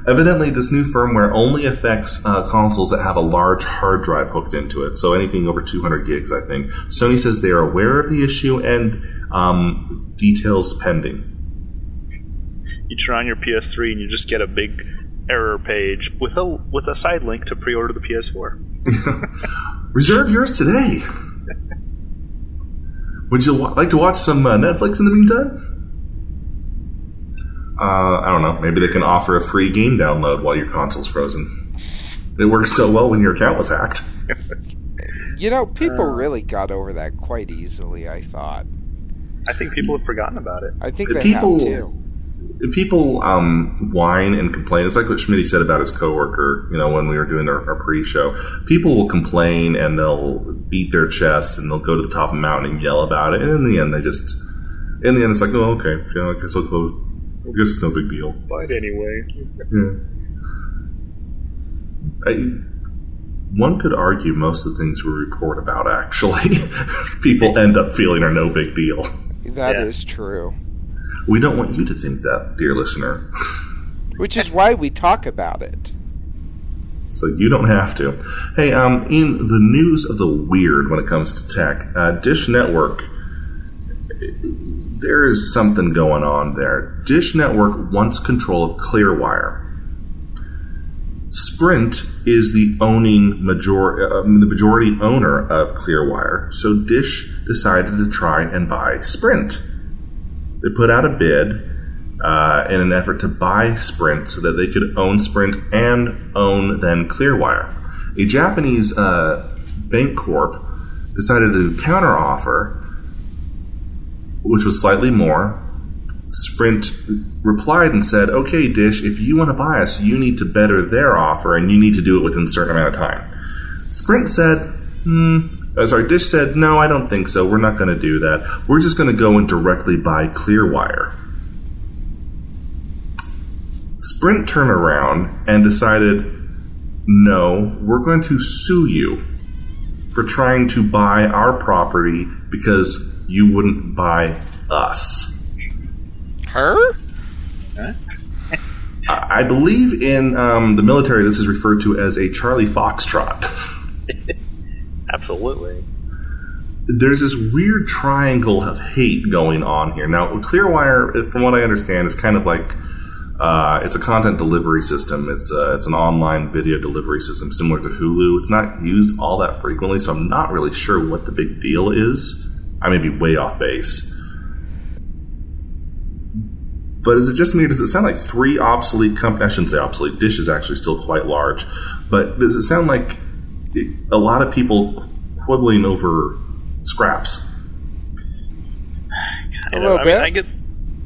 Evidently, this new firmware only affects uh, consoles that have a large hard drive hooked into it, so anything over 200 gigs, I think. Sony says they are aware of the issue and um, details pending. You turn on your PS3 and you just get a big error page with a with a side link to pre-order the PS4. Reserve yours today. Would you wa- like to watch some uh, Netflix in the meantime? Uh, I don't know. Maybe they can offer a free game download while your console's frozen. It worked so well when your account was hacked. You know, people Uh. really got over that quite easily. I thought. I think people have forgotten about it. I think The they people- have too. People um, whine and complain. It's like what Schmidt said about his coworker. You know, when we were doing our, our pre-show, people will complain and they'll beat their chests and they'll go to the top of the mountain and yell about it. And in the end, they just, in the end, it's like, oh, okay, yeah, I guess I'll go. I guess it's no big deal. But anyway, Yeah. I, one could argue most of the things we report about actually people end up feeling are no big deal. That is Yeah. true. We don't want you to think that, dear listener. Which is why we talk about it. So you don't have to. Hey, um, in the news of the weird when it comes to tech, uh, Dish Network, there is something going on there. Dish Network wants control of Clearwire. Sprint is the owning major, uh, the majority owner of Clearwire, so Dish decided to try and buy Sprint. They put out a bid uh, in an effort to buy Sprint so that they could own Sprint and own then Clearwire. A Japanese uh, bank corp decided to counteroffer, which was slightly more. Sprint replied and said, "Okay, Dish, if you want to buy us, you need to better their offer, and you need to do it within a certain amount of time." Sprint said, "Hmm." Uh, sorry, Dish said, "No, I don't think so. We're not going to do that. We're just going to go and directly buy Clearwire." Sprint turned around and decided, no, we're going to sue you for trying to buy our property because you wouldn't buy us. Her? I I believe in um, the military, this is referred to as a Charlie Foxtrot. absolutely. There's this weird triangle of hate going on here. Now, Clearwire, from what I understand, is kind of like uh, it's a content delivery system. It's uh, it's an online video delivery system similar to Hulu. It's not used all that frequently, so I'm not really sure what the big deal is. I may be way off base. But is it just me, does it sound like three obsolete companies? I shouldn't say obsolete. Dish is actually still quite large. But does it sound like a lot of people quibbling over scraps? I, A know, little I, bit. mean, I get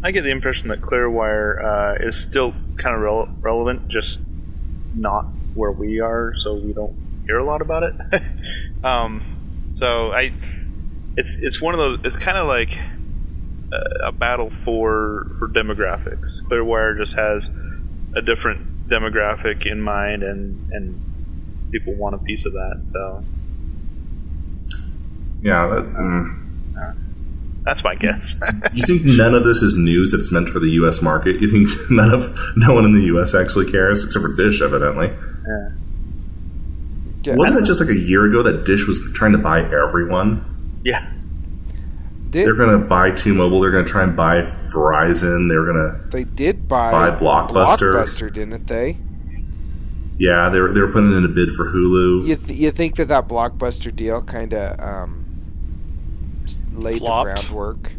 I get the impression that Clearwire uh, is still kind of rele- relevant, just not where we are, so we don't hear a lot about it. um, so I, it's it's one of those. It's kind of like a, a battle for for demographics. Clearwire just has a different demographic in mind, and and people want a piece of that. So Yeah. That, mm. that's my guess. You think none of this is news that's meant for the U.S. market? You think none of no one in the U.S. actually cares, except for Dish, evidently? Yeah. Yeah, Wasn't it just like a year ago that Dish was trying to buy everyone? yeah. did, They're going to buy T-Mobile. They're going to try and buy Verizon. They're going to they did buy, Buy Blockbuster. Blockbuster, didn't they? Yeah. They were they were putting in a bid for Hulu. You th- you think that that Blockbuster deal kind of um, laid Flopped. the groundwork?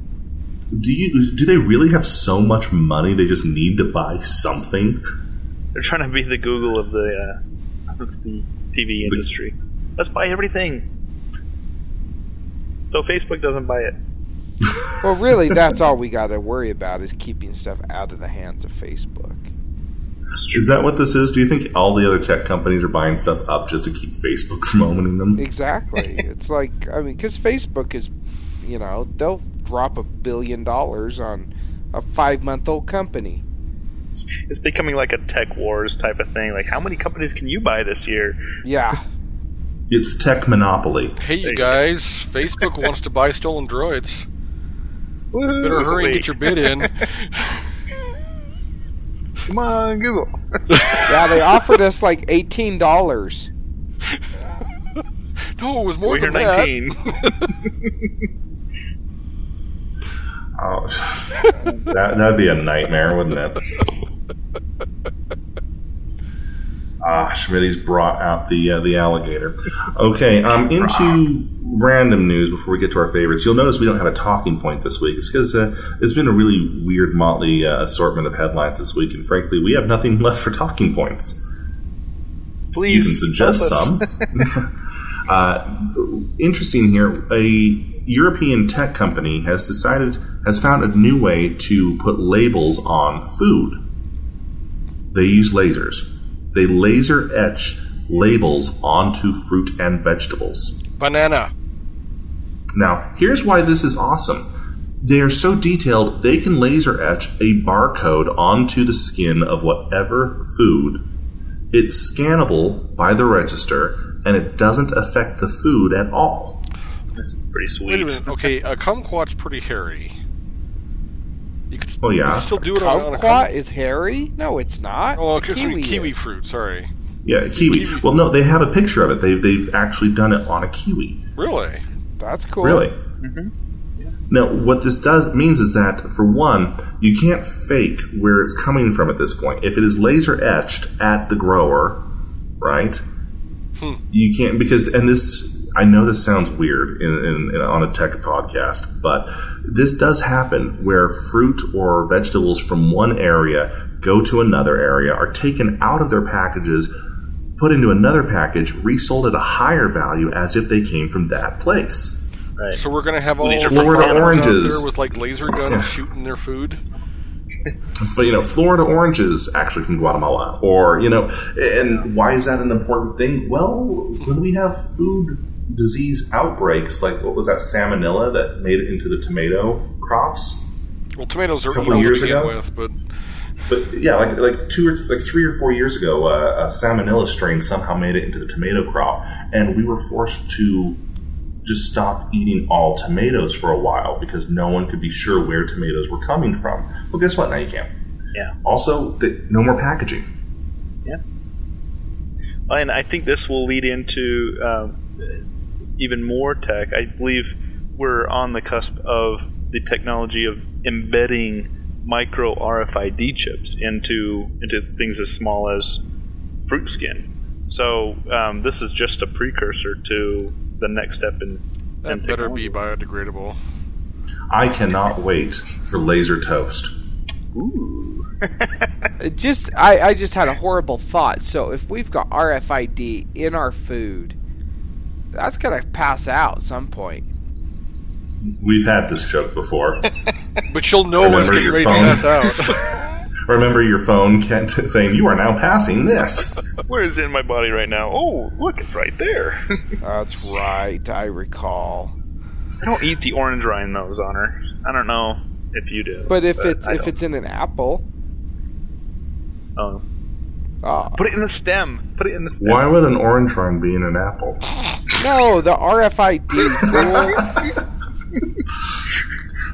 Do you do they really have so much money? They just need to buy something. They're trying to be the Google of the uh, of the TV industry. Let's buy everything. So Facebook doesn't buy it. Well, really, that's all we got to worry about is keeping stuff out of the hands of Facebook. Is that what this is? Do you think all the other tech companies are buying stuff up just to keep Facebook from owning them? Exactly. it's like I mean, because Facebook is, you know, they'll drop a billion dollars on a five-month-old company. It's, it's becoming like a tech wars type of thing. Like, how many companies can you buy this year? Yeah. It's tech monopoly. Hey, you guys, Facebook wants to buy Stolen Droids. Better hurry and get your bid in. Come on, Google. Yeah, they offered us like eighteen dollars. No, it was more We're here than that. 19. Oh, that that'd be a nightmare, wouldn't it? Ah, Schmitty's brought out the uh, the alligator. Okay, um, into random news before we get to our favorites. You'll notice we don't have a talking point this week. It's because uh, it's been a really weird, motley uh, assortment of headlines this week, and frankly, we have nothing left for talking points. Please You can suggest some. uh, interesting here, a European tech company has decided has found a new way to put labels on food. They use lasers. They laser etch labels onto fruit and vegetables. Banana. Now, here's why this is awesome. They are so detailed, they can laser etch a barcode onto the skin of whatever food. It's scannable by the register, and it doesn't affect the food at all. That's pretty sweet. Wait a minute. Okay, a kumquat's pretty hairy. You could, Oh, you yeah. could still do it on, on a Kumquat is hairy? No, it's not. Oh, okay, kiwi, kiwi, fruit. Sorry. Yeah, kiwi. Kiwi. Well, no, they have a picture of it. They've, they've actually done it on a kiwi. Really? That's cool. Really? Mm-hmm. Now, what this does means is that, for one, you can't fake where it's coming from at this point. If it is laser etched at the grower, right? Hmm. You can't because, and this, I know this sounds weird in, in, in on a tech podcast, but this does happen where fruit or vegetables from one area go to another area, are taken out of their packages, put into another package, resold at a higher value as if they came from that place. Right. So we're gonna have all Florida farmers out oranges. there with like laser guns Yeah. shooting their food. but you know, Florida oranges actually from Guatemala, or you know, and why is that an important thing? Well, when we have food disease outbreaks, like what was that salmonella that made it into the tomato crops? Well, tomatoes are a Couple evil to years ago? with, but But yeah, like like two or like three or four years ago, uh, a salmonella strain somehow made it into the tomato crop, and we were forced to just stop eating all tomatoes for a while because no one could be sure where tomatoes were coming from. Well, guess what? Now you can. Yeah. Also, th- no more packaging. Yeah. And I think this will lead into um, even more tech. I believe we're on the cusp of the technology of embedding micro RFID chips into into things as small as fruit skin. So um, this is just a precursor to the next step in. that in better be biodegradable. I cannot wait for laser toast. Ooh. just I, I just had a horrible thought. So if we've got RFID in our food, that's gonna pass out at some point. We've had this joke before. But you'll know when it's Remember getting ready phone. to pass out. Remember your phone Kent, saying you are now passing this. Where is it in my body right now? Oh, look, it's right there. That's right. I recall. I don't eat the orange rind those Honor. I don't know if you do. But if it's I if don't. it's in an apple, Oh. Oh, put it in the stem. Put it in the stem. Why would an orange rind be in an apple? no, the RFID. fool.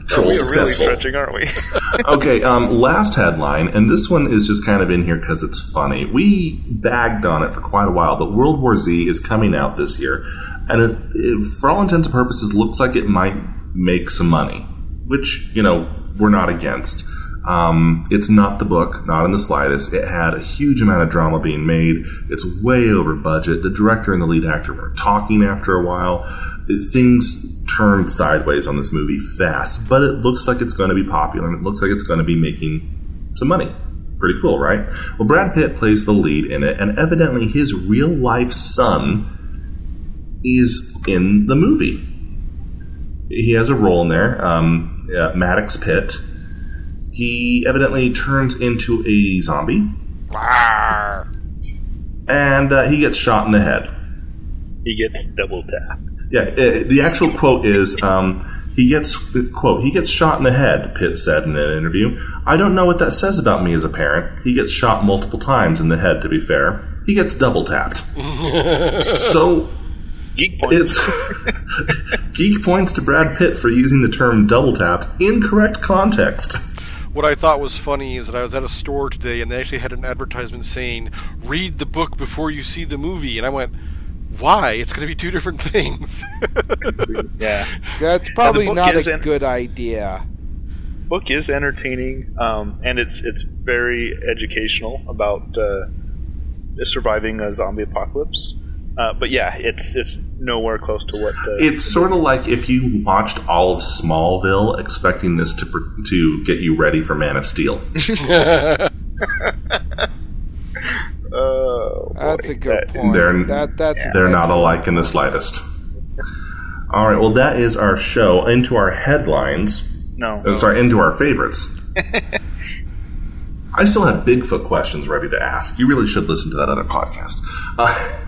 Troll we are really successful. stretching, aren't we? okay, um, last headline, and this one is just kind of in here because it's funny. We bagged on it for quite a while, but World War Z is coming out this year, and it, it, for all intents and purposes, looks like it might make some money, which you know we're not against. Um, it's not the book, not in the slightest. It had a huge amount of drama being made. It's way over budget. The director and the lead actor were talking after a while. It- things turned sideways on this movie fast, but it looks like it's going to be popular and it looks like it's going to be making some money. Pretty cool, right? Well, Brad Pitt plays the lead in it, and evidently his real life son is in the movie. He has a role in there, um, uh, Maddox Pitt. He evidently turns into a zombie, Rawr. and uh, he gets shot in the head. he gets double tapped. Yeah, uh, the actual quote is um, he gets quote he gets shot in the head. Pitt said in an interview. I don't know what that says about me as a parent. He gets shot multiple times in the head. To be fair, he gets double tapped. so Geek points. it's geek points to Brad Pitt for using the term double tapped in correct context. What I thought was funny is that I was at a store today and they actually had an advertisement saying, "Read the book before you see the movie," and I went, "Why? It's going to be two different things." yeah. That's probably book not a in- good idea. book is entertaining, um, and it's it's very educational about uh, surviving a zombie apocalypse. Uh, but yeah, it's it's nowhere close to what. The, It's sort of like if you watched all of Smallville, expecting this to to get you ready for Man of Steel. Oh, That's a good That- point. They're- that, that's They're not alike in the slightest. All right, well, that is our show. Into our headlines. No, Uh, sorry, into our favorites. I still have Bigfoot questions ready to ask. You really should listen to that other podcast. Uh,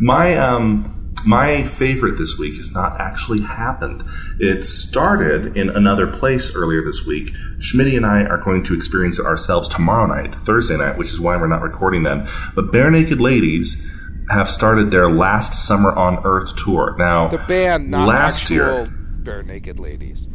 my um, my favorite this week has not actually happened. It started in another place earlier this week. Schmitty and I are going to experience it ourselves tomorrow night, Thursday night, which is why we're not recording then. But Barenaked Ladies have started their last Summer on Earth tour. Now, The band, not last year, barenaked ladies.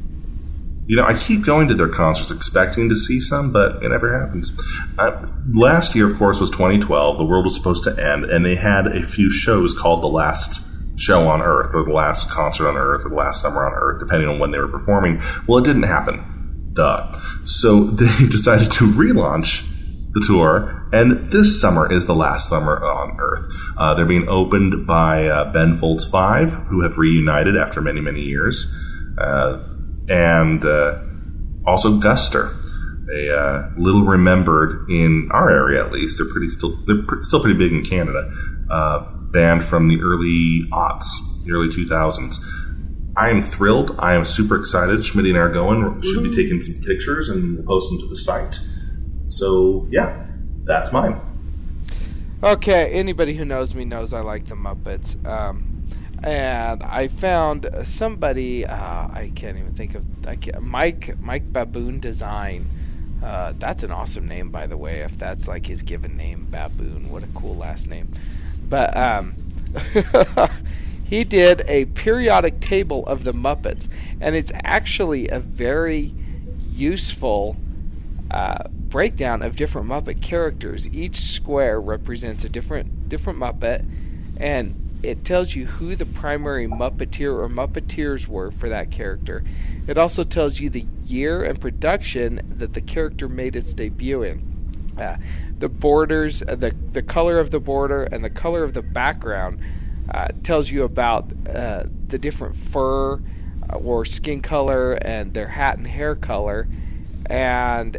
you know, I keep going to their concerts expecting to see some, but it never happens. Uh, last year, of course, was 2012. The world was supposed to end, and they had a few shows called The Last Show on Earth, or The Last Concert on Earth, or The Last Summer on Earth, depending on when they were performing. Well, it didn't happen. Duh. So they've decided to relaunch the tour, and this summer is the last summer on Earth. Uh, they're being opened by uh, Ben Folds 5, who have reunited after many, many years. Uh, and uh, also Guster, a uh, little remembered in our area at least. They're pretty still they're pr- still pretty big in Canada. Uh, band from the early aughts, the early two thousands. I am thrilled. I am super excited. Schmidt and I are going. Should be taking some pictures and we'll post them to the site. So yeah, that's mine. Okay, anybody who knows me knows I like the Muppets. Um, and I found somebody uh, I can't even think of I can't, Mike Mike Baboon Design. Uh, that's an awesome name, by the way. If that's like his given name, Baboon, what a cool last name. But um, he did a periodic table of the Muppets, and it's actually a very useful uh, breakdown of different Muppet characters. Each square represents a different different Muppet, and it tells you who the primary Muppeteer or Muppeteers were for that character. It also tells you the year and production that the character made its debut in. Uh, the borders, uh, the the color of the border, and the color of the background uh, tells you about uh, the different fur uh, or skin color and their hat and hair color, and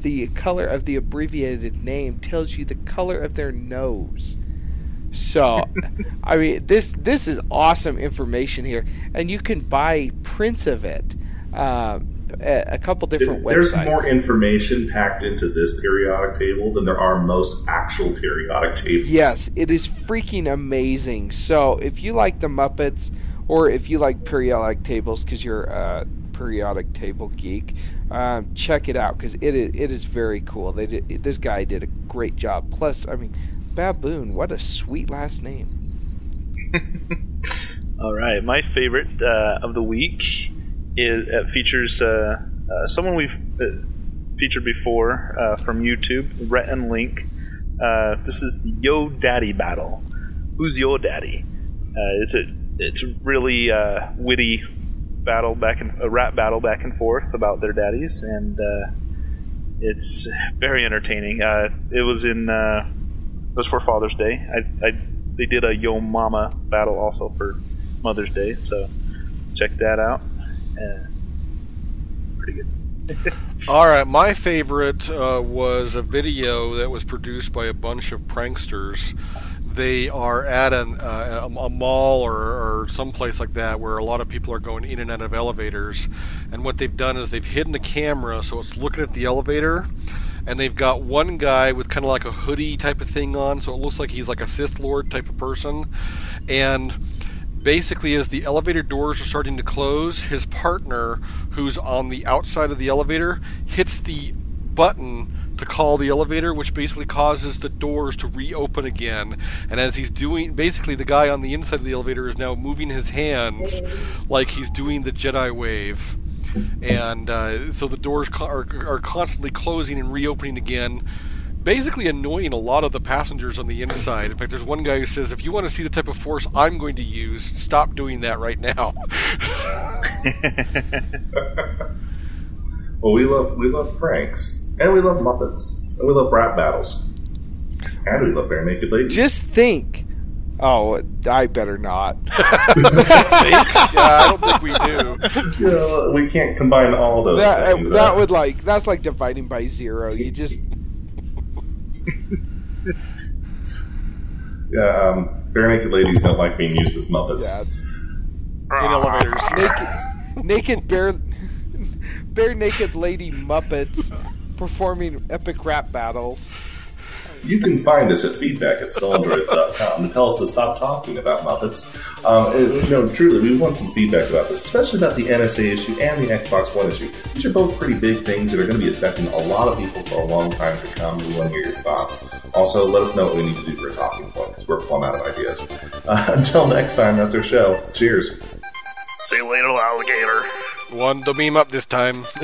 the color of the abbreviated name tells you the color of their nose. So, I mean, this this is awesome information here, and you can buy prints of it. Um, a couple different There's websites. more information packed into this periodic table than there are most actual periodic tables. Yes, it is freaking amazing. So if you like the Muppets, or if you like periodic tables because you're a periodic table geek, um, check it out because it is, it is very cool. They did, this guy did a great job. Plus, I mean, Baboon, what a sweet last name. All right, my favorite uh, of the week is uh, features uh, uh, someone we've featured before uh, from YouTube, Rhett and Link. Uh, this is the Yo Daddy battle. Who's Yo Daddy? Uh, it's a it's a really uh, witty battle back and a rap battle back and forth about their daddies, and uh, it's very entertaining. Uh, it was in uh, it was for Father's Day. I, I they did a Yo Mama battle also for Mother's Day, so check that out. Uh, pretty good. All right, my favorite uh, was a video that was produced by a bunch of pranksters. They are at an, uh, a, a mall or, or someplace like that where a lot of people are going in and out of elevators. And what they've done is they've hidden the camera so it's looking at the elevator. And they've got one guy with kind of like a hoodie type of thing on, so it looks like he's like a Sith Lord type of person. And basically as the elevator doors are starting to close his partner who's on the outside of the elevator hits the button to call the elevator which basically causes the doors to reopen again. And as he's doing basically the guy on the inside of the elevator is now moving his hands like he's doing the jedi wave. And uh, so the doors are, are constantly closing and reopening again basically annoying a lot of the passengers on the inside. In fact, there's one guy who says, "If you want to see the type of force I'm going to use, stop doing that right now." Well, we love we love pranks, and we love Muppets, and we love rap battles. And we love barenaked ladies. Just think. Oh, I better not. yeah, I don't think we do. You know, we can't combine all those That things. that uh, would like that's like dividing by zero. You just yeah, um, barenaked ladies don't like being used as Muppets. yeah, In elevators. naked naked bare bare naked lady Muppets performing epic rap battles. You can find us at feedback at stolendroids.com and tell us to stop talking about Muppets. Um, and, no, truly, we want some feedback about this, especially about the NSA issue and the Xbox One issue. These are both pretty big things that are going to be affecting a lot of people for a long time to come. We want to hear your thoughts. Also, let us know what we need to do for a talking point, because we're plumb out of ideas. Uh, until next time, that's our show. Cheers. See you later, alligator. One to beam up this time.